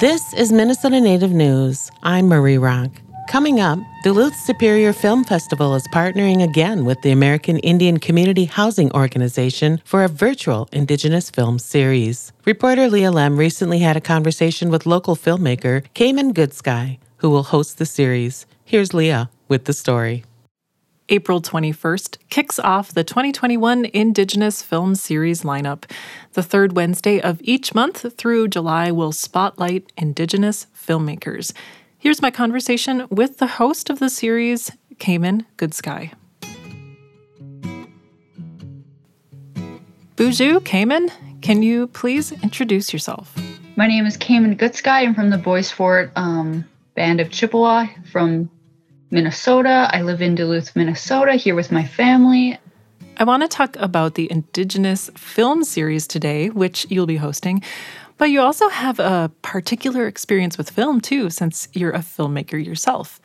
This is Minnesota Native News. I'm Marie Rock. Coming up, Duluth Superior Film Festival is partnering again with the American Indian Community Housing Organization for a virtual Indigenous film series. Reporter Leah Lem recently had a conversation with local filmmaker Cayman Goodsky, who will host the series. Here's Leah with the story. April 21st kicks off the 2021 Indigenous Film Series lineup. The third Wednesday of each month through July will spotlight Indigenous filmmakers. Here's my conversation with the host of the series, Cayman Goodsky. Boozhoo, Cayman. Can you please introduce yourself? My name is Cayman Goodsky. I'm from the Bois Forte um, Band of Chippewa from Minnesota. I live in Duluth, Minnesota, here with my family. I want to talk about the Indigenous film series today, which you'll be hosting. But you also have a particular experience with film, too, since you're a filmmaker yourself.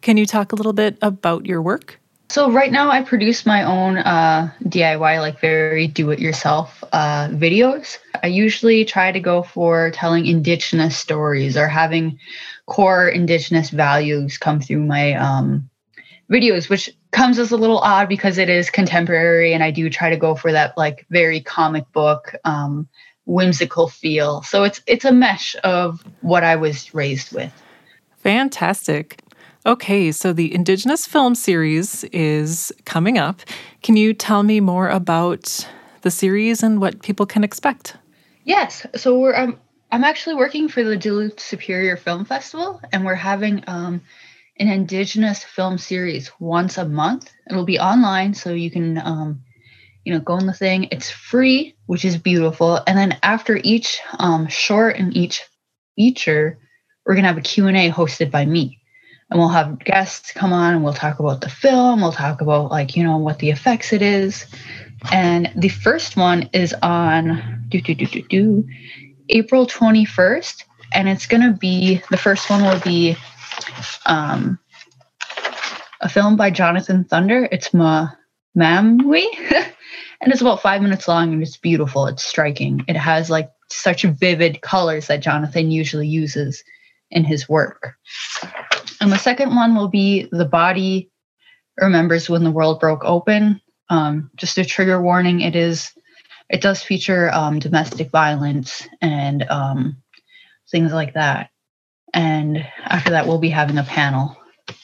Can you talk a little bit about your work? So, right now, I produce my own uh, DIY, like very do it yourself uh, videos. I usually try to go for telling Indigenous stories or having core indigenous values come through my um, videos, which comes as a little odd because it is contemporary and I do try to go for that like very comic book, um, whimsical feel. So it's it's a mesh of what I was raised with. Fantastic. Okay, so the Indigenous film series is coming up. Can you tell me more about the series and what people can expect? Yes. So we're um, I'm actually working for the Duluth Superior Film Festival, and we're having um, an Indigenous film series once a month. It'll be online, so you can, um, you know, go on the thing. It's free, which is beautiful. And then after each um, short and each feature, we're gonna have a Q and A hosted by me, and we'll have guests come on, and we'll talk about the film. We'll talk about like you know what the effects it is. And the first one is on do do do do do April 21st, and it's going to be the first one will be um, a film by Jonathan Thunder. It's Ma Mamwi, and it's about five minutes long, and it's beautiful. It's striking. It has like such vivid colors that Jonathan usually uses in his work. And the second one will be The Body Remembers When the World Broke Open. Um, just a trigger warning, it is it does feature um, domestic violence and um, things like that. And after that, we'll be having a panel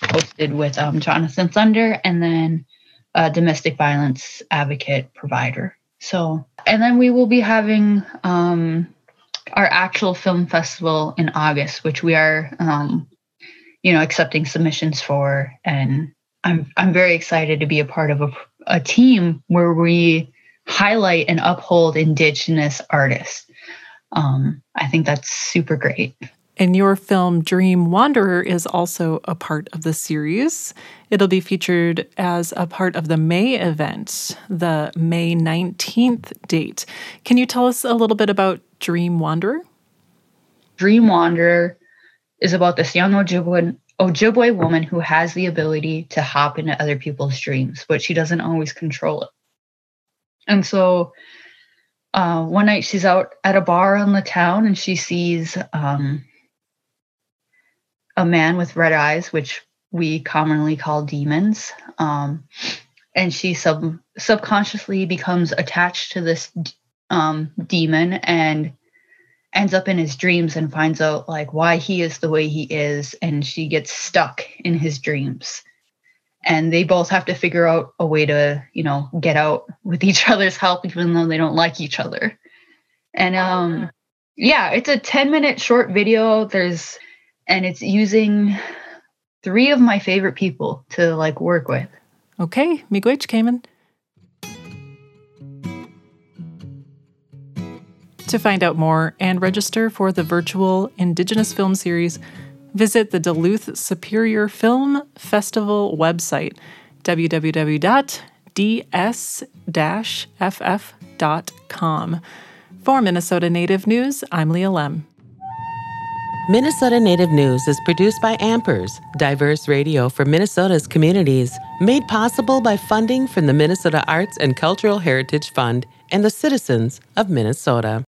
hosted with um, Jonathan Thunder and then a domestic violence advocate provider. So, and then we will be having um, our actual film festival in August, which we are, um, you know, accepting submissions for. And I'm I'm very excited to be a part of a, a team where we highlight and uphold Indigenous artists. Um, I think that's super great. And your film Dream Wanderer is also a part of the series. It'll be featured as a part of the May event, the May 19th date. Can you tell us a little bit about Dream Wanderer? Dream Wanderer is about this young Ojibwe, Ojibwe woman who has the ability to hop into other people's dreams, but she doesn't always control it. And so uh, one night she's out at a bar in the town and she sees um, a man with red eyes, which we commonly call demons. Um, and she sub subconsciously becomes attached to this um, demon and ends up in his dreams and finds out like why he is the way he is and she gets stuck in his dreams and they both have to figure out a way to you know get out with each other's help even though they don't like each other. And um yeah. it's a 10 minute short video. There's and it's using three of my favorite people to like work with. Okay miigwech cayman. To find out more and register for the virtual indigenous film series visit the Duluth Superior Film Festival website, www.ds-ff.com. For Minnesota Native News, I'm Leah Lem. Minnesota Native News is produced by Ampers, diverse radio for Minnesota's communities, made possible by funding from the Minnesota Arts and Cultural Heritage Fund and the citizens of Minnesota.